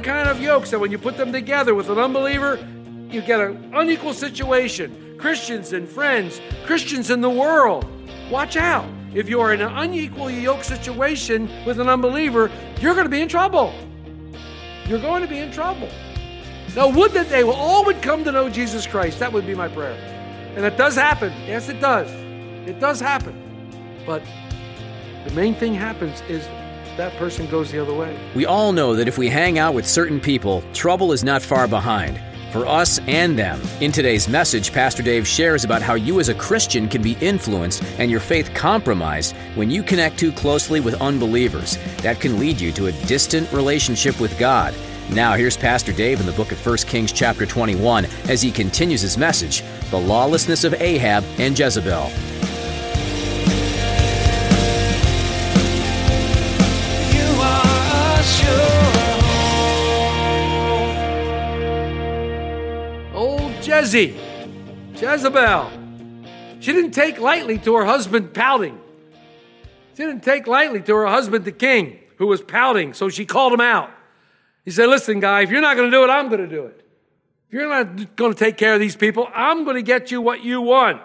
Different kind of yokes that when you put them together with an unbeliever, you get an unequal situation. Christians and friends, Christians in the world. Watch out. If you are in an unequal yoke situation with an unbeliever, you're going to be in trouble. You're going to be in trouble. Now, would that they all would come to know Jesus Christ. That would be my prayer. And it does happen. Yes, it does. It does happen. But the main thing happens is that person goes the other way. We all know that if we hang out with certain people, trouble is not far behind. For us and them. In today's message, Pastor Dave shares about how you as a Christian can be influenced and your faith compromised when you connect too closely with unbelievers. That can lead you to a distant relationship with God. Now, here's Pastor Dave in the book of 1 Kings, chapter 21, as he continues his message The Lawlessness of Ahab and Jezebel. Old Jezzy, Jezebel. She didn't take lightly to her husband pouting. She didn't take lightly to her husband, the king, who was pouting, so she called him out. He said, Listen, guy, if you're not going to do it, I'm going to do it. If you're not going to take care of these people, I'm going to get you what you want.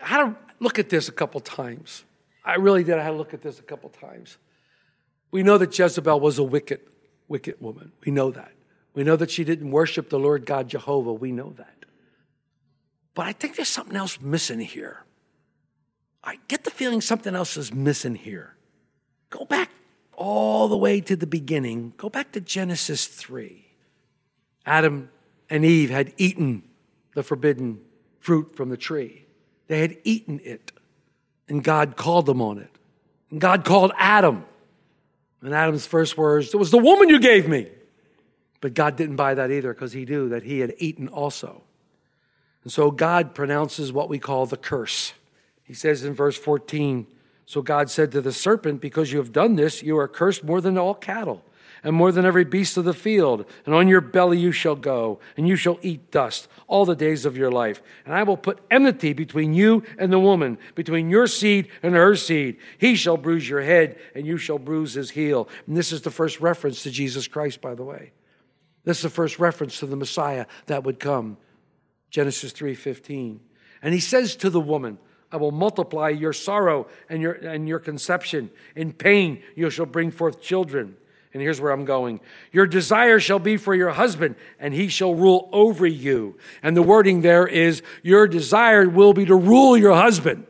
I had to look at this a couple times. I really did. I had to look at this a couple times. We know that Jezebel was a wicked, wicked woman. We know that. We know that she didn't worship the Lord God Jehovah. We know that. But I think there's something else missing here. I get the feeling something else is missing here. Go back all the way to the beginning. Go back to Genesis 3. Adam and Eve had eaten the forbidden fruit from the tree, they had eaten it, and God called them on it. And God called Adam. And Adam's first words, It was the woman you gave me. But God didn't buy that either because he knew that he had eaten also. And so God pronounces what we call the curse. He says in verse 14, So God said to the serpent, Because you have done this, you are cursed more than all cattle and more than every beast of the field. And on your belly you shall go, and you shall eat dust all the days of your life. And I will put enmity between you and the woman, between your seed and her seed. He shall bruise your head, and you shall bruise his heel. And this is the first reference to Jesus Christ, by the way. This is the first reference to the Messiah that would come. Genesis 3:15. And he says to the woman, I will multiply your sorrow and your and your conception. In pain you shall bring forth children. And here's where I'm going. Your desire shall be for your husband, and he shall rule over you. And the wording there is your desire will be to rule your husband.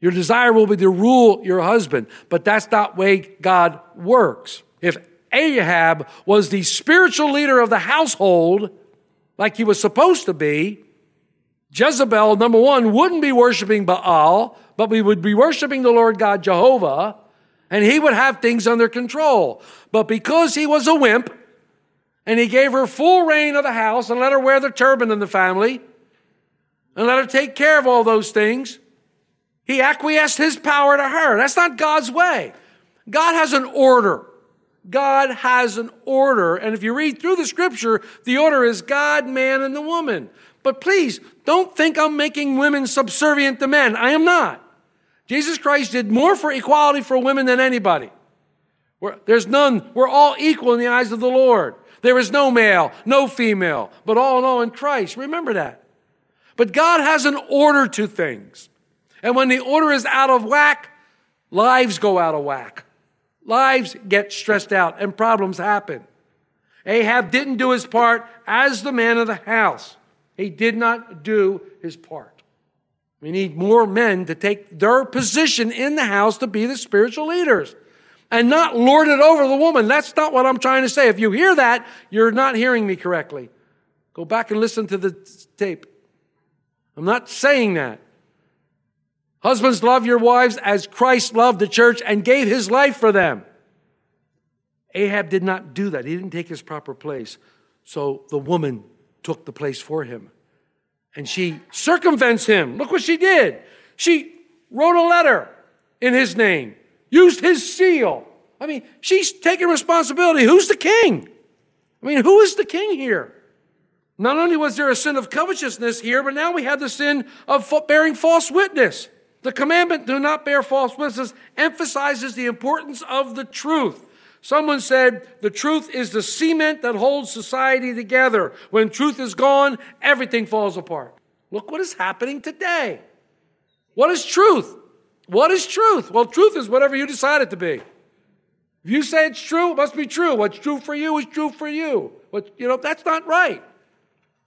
Your desire will be to rule your husband, but that's not way God works. If Ahab was the spiritual leader of the household, like he was supposed to be, Jezebel, number one, wouldn't be worshiping Baal, but we would be worshiping the Lord God Jehovah, and he would have things under control. But because he was a wimp, and he gave her full reign of the house and let her wear the turban in the family, and let her take care of all those things, he acquiesced his power to her. That's not God's way. God has an order. God has an order. And if you read through the scripture, the order is God, man, and the woman. But please, don't think I'm making women subservient to men. I am not. Jesus Christ did more for equality for women than anybody. We're, there's none. We're all equal in the eyes of the Lord. There is no male, no female, but all in all in Christ. Remember that. But God has an order to things. And when the order is out of whack, lives go out of whack. Lives get stressed out and problems happen. Ahab didn't do his part as the man of the house. He did not do his part. We need more men to take their position in the house to be the spiritual leaders and not lord it over the woman. That's not what I'm trying to say. If you hear that, you're not hearing me correctly. Go back and listen to the tape. I'm not saying that. Husbands, love your wives as Christ loved the church and gave his life for them. Ahab did not do that. He didn't take his proper place. So the woman took the place for him. And she circumvents him. Look what she did. She wrote a letter in his name, used his seal. I mean, she's taking responsibility. Who's the king? I mean, who is the king here? Not only was there a sin of covetousness here, but now we have the sin of bearing false witness. The commandment, do not bear false witness, emphasizes the importance of the truth. Someone said, the truth is the cement that holds society together. When truth is gone, everything falls apart. Look what is happening today. What is truth? What is truth? Well, truth is whatever you decide it to be. If you say it's true, it must be true. What's true for you is true for you. But, you know, that's not right.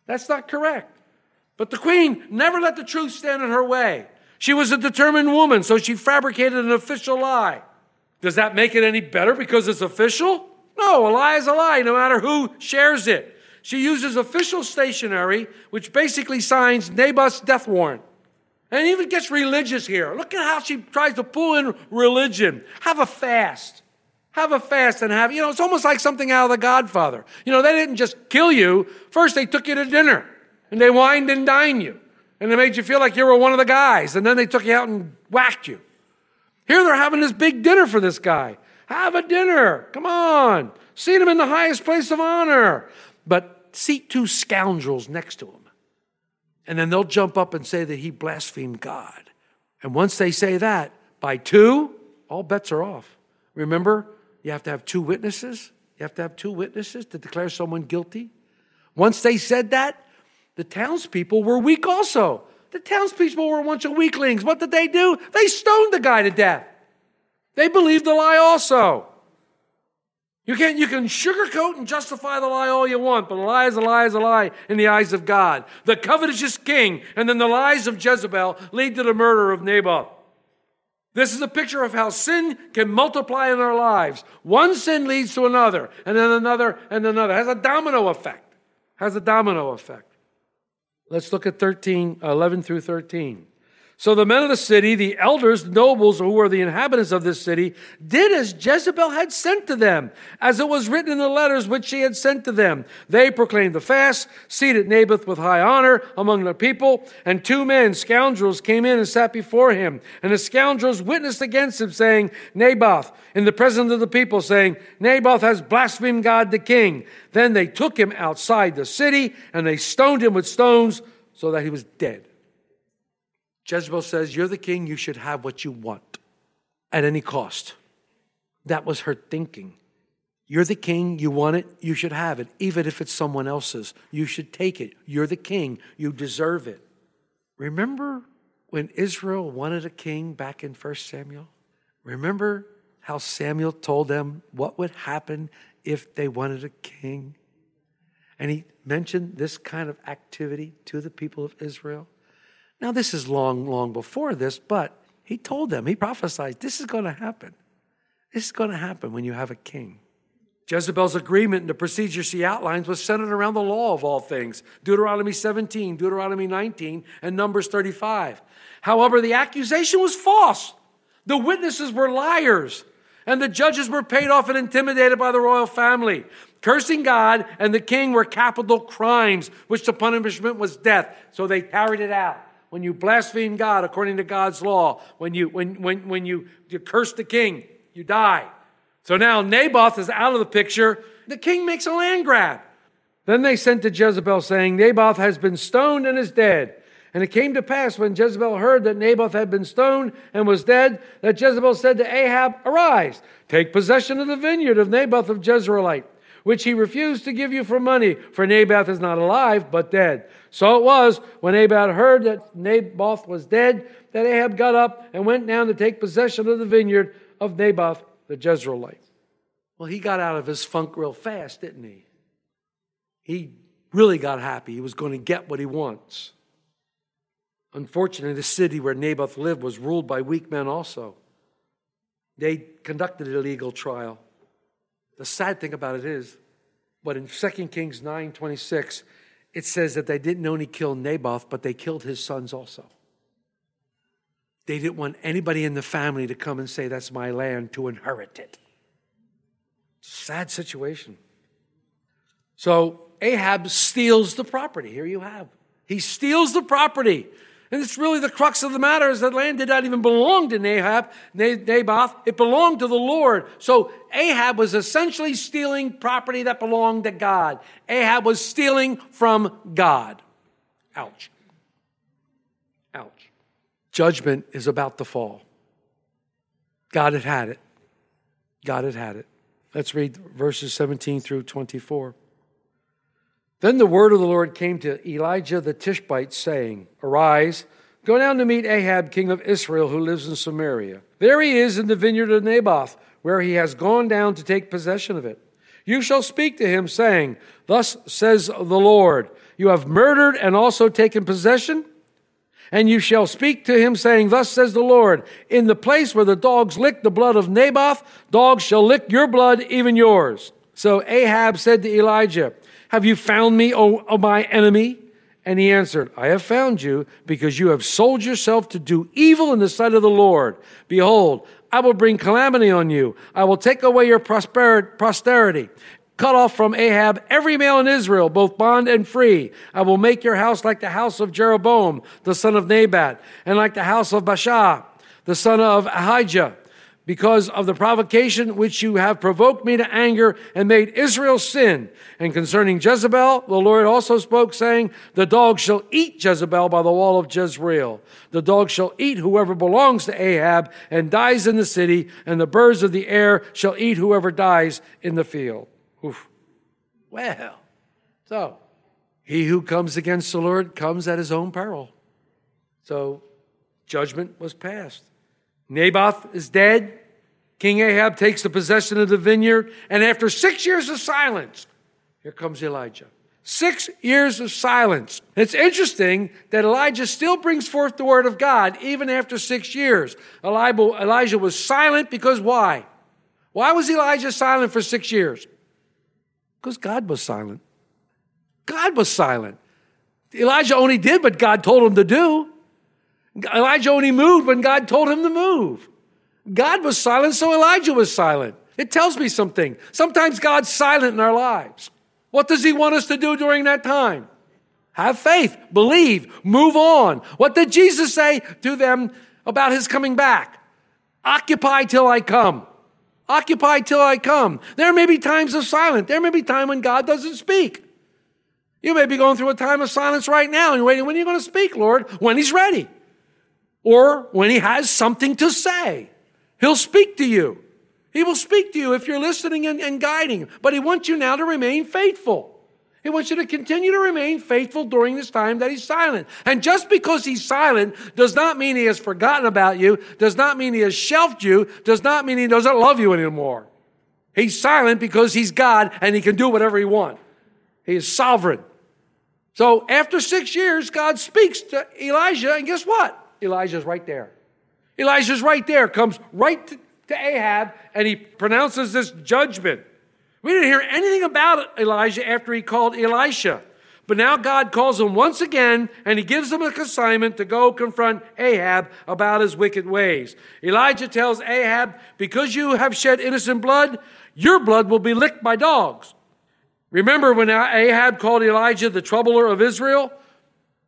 That's not correct. But the queen never let the truth stand in her way. She was a determined woman, so she fabricated an official lie. Does that make it any better because it's official? No, a lie is a lie, no matter who shares it. She uses official stationery, which basically signs Naboth's death warrant. And even gets religious here. Look at how she tries to pull in religion. Have a fast. Have a fast and have, you know, it's almost like something out of The Godfather. You know, they didn't just kill you. First, they took you to dinner and they wined and dined you. And they made you feel like you were one of the guys. And then they took you out and whacked you. Here they're having this big dinner for this guy. Have a dinner. Come on. Seat him in the highest place of honor. But seat two scoundrels next to him. And then they'll jump up and say that he blasphemed God. And once they say that, by two, all bets are off. Remember, you have to have two witnesses. You have to have two witnesses to declare someone guilty. Once they said that, the townspeople were weak also. The townspeople were a bunch of weaklings. What did they do? They stoned the guy to death. They believed the lie also. You can, you can sugarcoat and justify the lie all you want, but a lie is a lie is a lie in the eyes of God. The covetous king and then the lies of Jezebel lead to the murder of Naboth. This is a picture of how sin can multiply in our lives. One sin leads to another, and then another, and another. It has a domino effect. Has a domino effect. Let's look at 13, 11 through 13. So the men of the city, the elders, the nobles, who were the inhabitants of this city, did as Jezebel had sent to them, as it was written in the letters which she had sent to them. They proclaimed the fast, seated Naboth with high honor among the people, and two men, scoundrels, came in and sat before him. And the scoundrels witnessed against him, saying, Naboth, in the presence of the people, saying, Naboth has blasphemed God the king. Then they took him outside the city, and they stoned him with stones so that he was dead. Jezebel says, You're the king, you should have what you want at any cost. That was her thinking. You're the king, you want it, you should have it. Even if it's someone else's, you should take it. You're the king, you deserve it. Remember when Israel wanted a king back in 1 Samuel? Remember how Samuel told them what would happen if they wanted a king? And he mentioned this kind of activity to the people of Israel. Now, this is long, long before this, but he told them, he prophesied, this is going to happen. This is going to happen when you have a king. Jezebel's agreement and the procedure she outlines was centered around the law of all things Deuteronomy 17, Deuteronomy 19, and Numbers 35. However, the accusation was false. The witnesses were liars, and the judges were paid off and intimidated by the royal family. Cursing God and the king were capital crimes, which the punishment was death. So they carried it out when you blaspheme God according to God's law, when you, when, when, when you, you curse the king, you die. So now Naboth is out of the picture. The king makes a land grab. Then they sent to Jezebel, saying, Naboth has been stoned and is dead. And it came to pass when Jezebel heard that Naboth had been stoned and was dead, that Jezebel said to Ahab, Arise, take possession of the vineyard of Naboth of Jezreelite which he refused to give you for money, for Naboth is not alive, but dead. So it was when Ahab heard that Naboth was dead, that Ahab got up and went down to take possession of the vineyard of Naboth the Jezreelite. Well, he got out of his funk real fast, didn't he? He really got happy. He was going to get what he wants. Unfortunately, the city where Naboth lived was ruled by weak men also. They conducted a legal trial. The sad thing about it is, but in 2 Kings 9 26, it says that they didn't only kill Naboth, but they killed his sons also. they didn't want anybody in the family to come and say, That's my land, to inherit it. Sad situation. So Ahab steals the property. Here you have. He steals the property. And it's really the crux of the matter is that land did not even belong to Nahab, Naboth. It belonged to the Lord. So Ahab was essentially stealing property that belonged to God. Ahab was stealing from God. Ouch. Ouch. Judgment is about to fall. God had had it. God had had it. Let's read verses 17 through 24. Then the word of the Lord came to Elijah the Tishbite, saying, Arise, go down to meet Ahab, king of Israel, who lives in Samaria. There he is in the vineyard of Naboth, where he has gone down to take possession of it. You shall speak to him, saying, Thus says the Lord, You have murdered and also taken possession. And you shall speak to him, saying, Thus says the Lord, In the place where the dogs licked the blood of Naboth, dogs shall lick your blood, even yours. So Ahab said to Elijah, have you found me, O, o my enemy? And he answered, I have found you because you have sold yourself to do evil in the sight of the Lord. Behold, I will bring calamity on you. I will take away your posterity. Cut off from Ahab every male in Israel, both bond and free. I will make your house like the house of Jeroboam, the son of Nebat, and like the house of Baasha, the son of Ahijah because of the provocation which you have provoked me to anger and made Israel sin. And concerning Jezebel, the Lord also spoke, saying, The dog shall eat Jezebel by the wall of Jezreel. The dog shall eat whoever belongs to Ahab and dies in the city, and the birds of the air shall eat whoever dies in the field. Oof. Well, so he who comes against the Lord comes at his own peril. So judgment was passed. Naboth is dead. King Ahab takes the possession of the vineyard. And after six years of silence, here comes Elijah. Six years of silence. It's interesting that Elijah still brings forth the word of God even after six years. Elijah was silent because why? Why was Elijah silent for six years? Because God was silent. God was silent. Elijah only did what God told him to do. Elijah only moved when God told him to move. God was silent, so Elijah was silent. It tells me something. Sometimes God's silent in our lives. What does he want us to do during that time? Have faith, believe, move on. What did Jesus say to them about his coming back? Occupy till I come. Occupy till I come. There may be times of silence. There may be time when God doesn't speak. You may be going through a time of silence right now and you're waiting, when are you going to speak, Lord? When he's ready or when he has something to say. He'll speak to you. He will speak to you if you're listening and, and, guiding. But he wants you now to remain faithful. He wants you to continue to remain faithful during this time that he's silent. And just because he's silent does not mean he has forgotten about you, does not mean he has shelved you, does not mean he doesn't love you anymore. He's silent because he's God and he can do whatever he wants. He is sovereign. So after six years, God speaks to Elijah, and guess what? Elijah's right there. Elijah's right there, comes right to, Ahab, and he pronounces this judgment. We didn't hear anything about Elijah after he called Elisha. But now God calls him once again, and he gives him a assignment to go confront Ahab about his wicked ways. Elijah tells Ahab, Because you have shed innocent blood, your blood will be licked by dogs. Remember when Ahab called Elijah the troubler of Israel?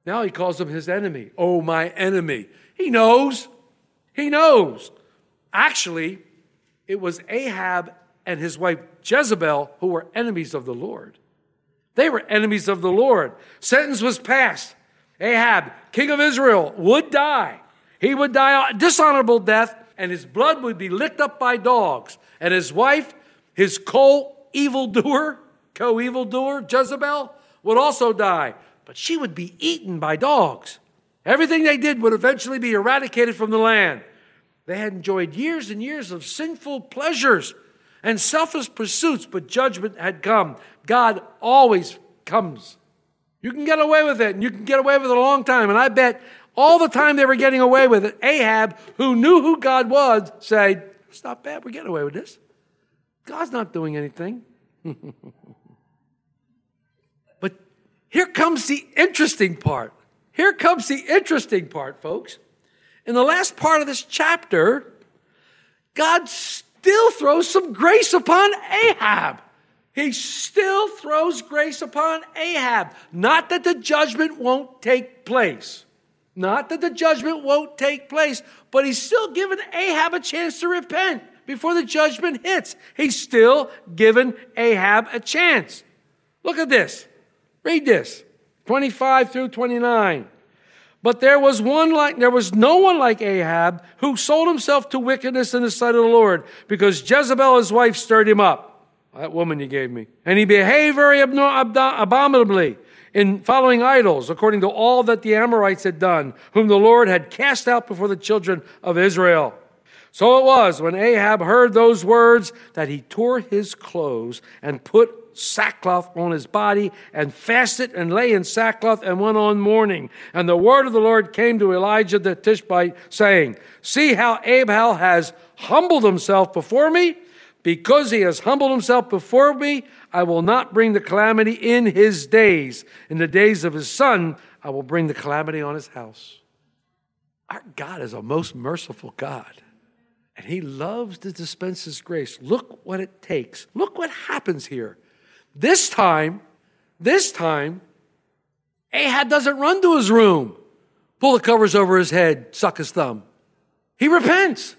Now he calls him his enemy. Oh, my enemy. He knows. He knows. Actually, it was Ahab and his wife Jezebel who were enemies of the Lord. They were enemies of the Lord. Sentence was passed. Ahab, king of Israel, would die. He would die a dishonorable death, and his blood would be licked up by dogs. And his wife, his co evildoer, co evildoer, Jezebel, would also die but she would be eaten by dogs. Everything they did would eventually be eradicated from the land. They had enjoyed years and years of sinful pleasures and selfish pursuits, but judgment had come. God always comes. You can get away with it, and you can get away with it a long time. And I bet all the time they were getting away with it, Ahab, who knew who God was, said, It's not bad, we're getting away with this. God's not doing anything. But here comes the interesting part. Here comes the interesting part, folks. in the last part of this chapter, God still throws some grace upon Ahab. He still throws grace upon Ahab. Not that the judgment won't take place. Not that the judgment won't take place, but he's still giving Ahab a chance to repent before the judgment hits. He's still giving Ahab a chance. Look at this. Read this 25 through 29. But there was one like there was no one like Ahab who sold himself to wickedness in the sight of the Lord, because Jezebel his wife stirred him up. That woman you gave me. And he behaved very abominably in following idols, according to all that the Amorites had done, whom the Lord had cast out before the children of Israel. So it was when Ahab heard those words that he tore his clothes and put sackcloth on his body and fasted and lay in sackcloth and went on mourning. And the word of the Lord came to Elijah the Tishbite, saying, See how Ahab has humbled himself before me? Because he has humbled himself before me, I will not bring the calamity in his days. In the days of his son, I will bring the calamity on his house. Our God is a most merciful God, and he loves to dispense his grace. Look what it takes. Look what happens here. This time, this time, Ahab doesn't run to his room, pull the covers over his head, suck his thumb. He repents.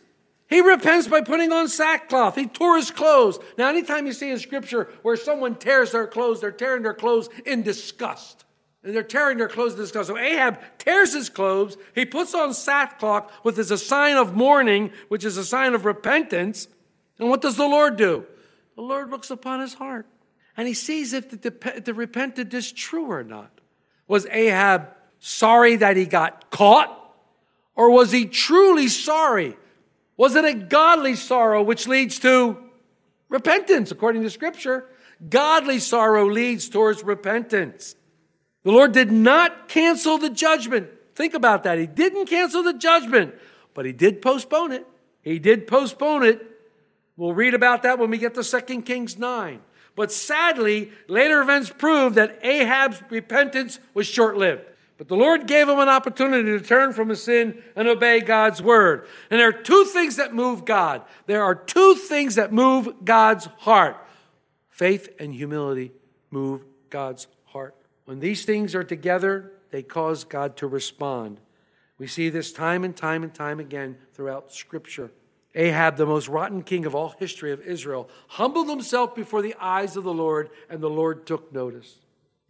He repents by putting on sackcloth. He tore his clothes. Now, anytime you see in scripture where someone tears their clothes, they're tearing their clothes in disgust. And they're tearing their clothes in disgust. So Ahab tears his clothes. He puts on sackcloth, which is a sign of mourning, which is a sign of repentance. And what does the Lord do? The Lord looks upon his heart and he sees if the, the repentant is true or not. Was Ahab sorry that he got caught? Or was he truly sorry was it a godly sorrow which leads to repentance, according to Scripture? Godly sorrow leads towards repentance. The Lord did not cancel the judgment. Think about that. He didn't cancel the judgment, but He did postpone it. He did postpone it. We'll read about that when we get to 2 Kings 9. But sadly, later events prove that Ahab's repentance was short lived. But the Lord gave him an opportunity to turn from his sin and obey God's word. And there are two things that move God. There are two things that move God's heart. Faith and humility move God's heart. When these things are together, they cause God to respond. We see this time and time and time again throughout Scripture. Ahab, the most rotten king of all history of Israel, humbled himself before the eyes of the Lord, and the Lord took notice.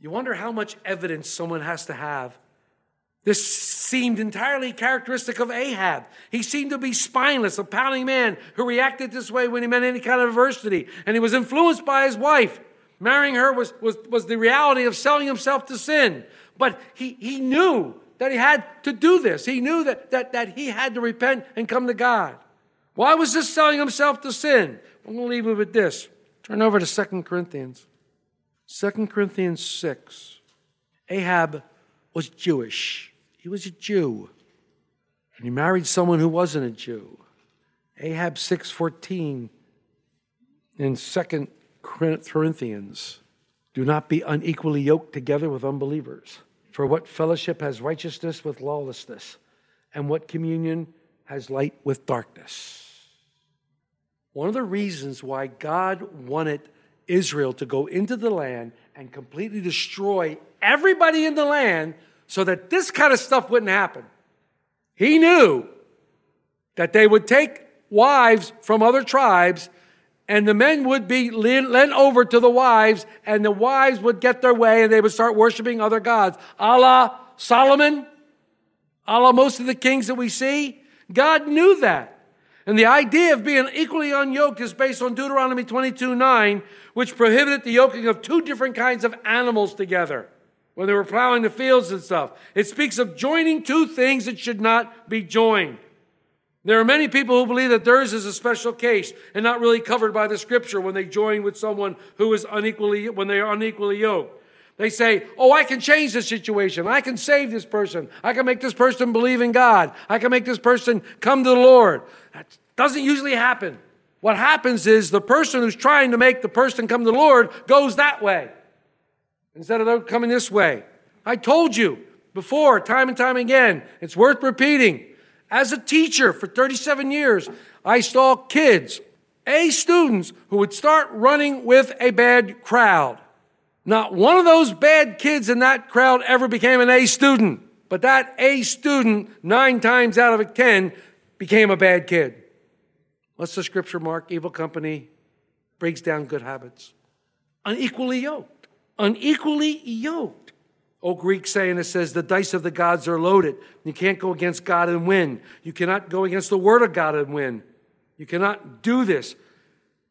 You wonder how much evidence someone has to have this seemed entirely characteristic of Ahab. He seemed to be spineless, a pouting man who reacted this way when he met any kind of adversity. And he was influenced by his wife. Marrying her was, was, was the reality of selling himself to sin. But he, he knew that he had to do this. He knew that, that, that he had to repent and come to God. Why was this selling himself to sin? I'm going to leave it with this. Turn over to 2 Corinthians. 2 Corinthians 6. Ahab was Jewish. He was a Jew. And he married someone who wasn't a Jew. Ahab 6:14 in 2 Corinthians. Do not be unequally yoked together with unbelievers. For what fellowship has righteousness with lawlessness? And what communion has light with darkness? One of the reasons why God wanted Israel to go into the land and completely destroy everybody in the land so that this kind of stuff wouldn't happen. He knew that they would take wives from other tribes and the men would be lent over to the wives and the wives would get their way and they would start worshiping other gods. à la Solomon, à la most of the kings that we see. God knew that. And the idea of being equally unyoked is based on Deuteronomy 22 9, which prohibited the yoking of two different kinds of animals together when they were plowing the fields and stuff. It speaks of joining two things that should not be joined. There are many people who believe that theirs is a special case and not really covered by the scripture when they join with someone who is unequally, when they are unequally yoked. They say, Oh, I can change the situation. I can save this person. I can make this person believe in God. I can make this person come to the Lord. That doesn't usually happen. What happens is the person who's trying to make the person come to the Lord goes that way instead of coming this way. I told you before, time and time again, it's worth repeating. As a teacher for 37 years, I saw kids, A students, who would start running with a bad crowd. Not one of those bad kids in that crowd ever became an A student, but that A student, nine times out of ten, became a bad kid. What's the scripture mark? Evil company breaks down good habits. Unequally yoked. Unequally yoked. Old Greek saying it says the dice of the gods are loaded. You can't go against God and win. You cannot go against the word of God and win. You cannot do this.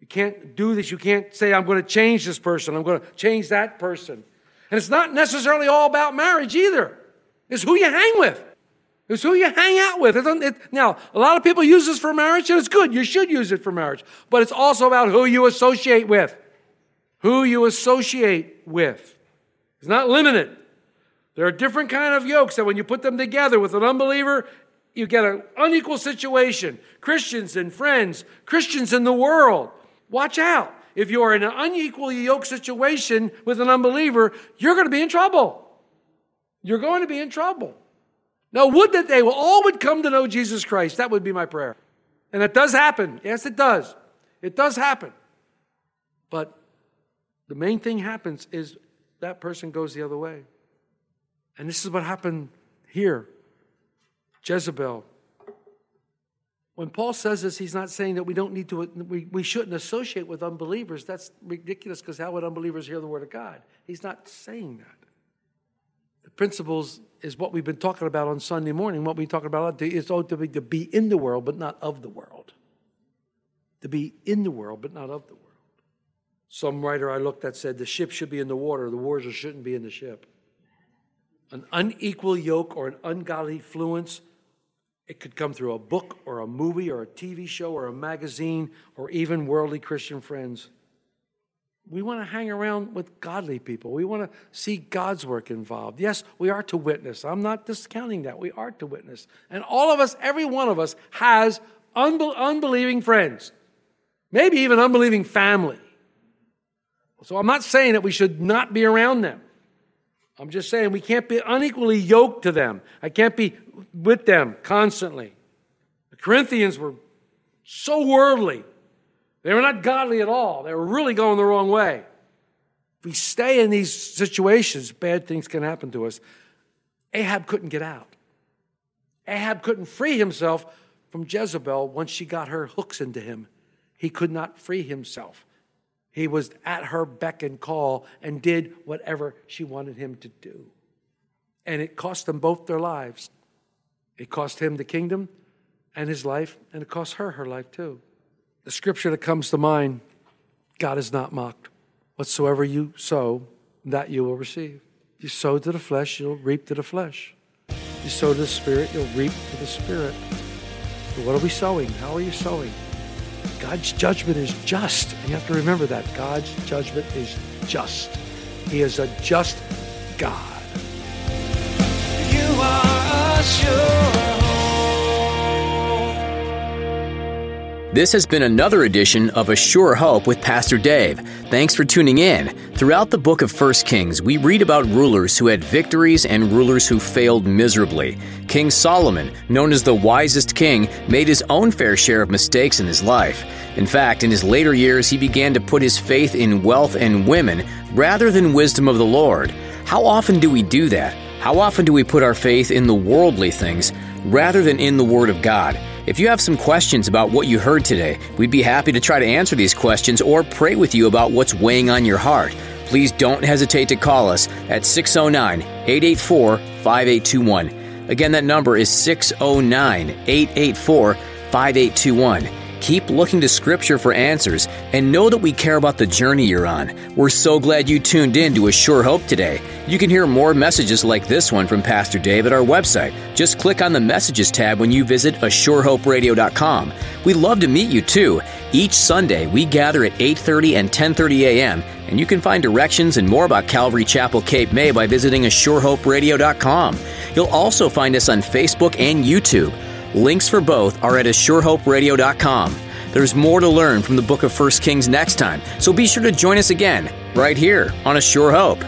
You can't do this. You can't say, I'm going to change this person. I'm going to change that person. And it's not necessarily all about marriage either. It's who you hang with. It's who you hang out with. It it, now, a lot of people use this for marriage, and it's good. You should use it for marriage. But it's also about who you associate with. Who you associate with. It's not limited. There are different kind of yokes that when you put them together with an unbeliever, you get an unequal situation. Christians and friends, Christians in the world. Watch out. If you are in an unequally yoked situation with an unbeliever, you're going to be in trouble. You're going to be in trouble. Now, would that they all would come to know Jesus Christ. That would be my prayer. And it does happen. Yes, it does. It does happen. But the main thing happens is that person goes the other way. And this is what happened here. Jezebel. When Paul says this, he's not saying that we don't need to, we, we shouldn't associate with unbelievers. That's ridiculous because how would unbelievers hear the word of God? He's not saying that. The principles is what we've been talking about on Sunday morning. What we talk about is to be, to be in the world, but not of the world. To be in the world, but not of the world. Some writer I looked at said the ship should be in the water, the warriors shouldn't be in the ship. An unequal yoke or an ungodly fluence, it could come through a book or a movie or a TV show or a magazine or even worldly Christian friends. We want to hang around with godly people. We want to see God's work involved. Yes, we are to witness. I'm not discounting that. We are to witness. And all of us, every one of us, has unbe- unbelieving friends, maybe even unbelieving family. So I'm not saying that we should not be around them. I'm just saying we can't be unequally yoked to them. I can't be with them constantly. The Corinthians were so worldly. They were not godly at all. They were really going the wrong way. If we stay in these situations, bad things can happen to us. Ahab couldn't get out. Ahab couldn't free himself from Jezebel once she got her hooks into him. He could not free himself. He was at her beck and call and did whatever she wanted him to do. And it cost them both their lives. It cost him the kingdom and his life, and it cost her her life too. The scripture that comes to mind God is not mocked. Whatsoever you sow, that you will receive. You sow to the flesh, you'll reap to the flesh. You sow to the spirit, you'll reap to the spirit. But what are we sowing? How are you sowing? God's judgment is just. And you have to remember that. God's judgment is just. He is a just God. You are a This has been another edition of A Sure Hope with Pastor Dave. Thanks for tuning in. Throughout the book of 1 Kings, we read about rulers who had victories and rulers who failed miserably. King Solomon, known as the wisest king, made his own fair share of mistakes in his life. In fact, in his later years, he began to put his faith in wealth and women rather than wisdom of the Lord. How often do we do that? How often do we put our faith in the worldly things rather than in the Word of God? If you have some questions about what you heard today, we'd be happy to try to answer these questions or pray with you about what's weighing on your heart. Please don't hesitate to call us at 609 884 5821. Again, that number is 609 884 5821. Keep looking to Scripture for answers and know that we care about the journey you're on. We're so glad you tuned in to A Sure Hope today. You can hear more messages like this one from Pastor Dave at our website. Just click on the Messages tab when you visit ASureHopeRadio.com. We'd love to meet you too. Each Sunday, we gather at 8.30 and 10.30 a.m., and you can find directions and more about Calvary Chapel Cape May by visiting ASureHopeRadio.com. You'll also find us on Facebook and YouTube. Links for both are at ASureHopeRadio.com. There's more to learn from the book of 1 Kings next time, so be sure to join us again, right here on A Sure Hope.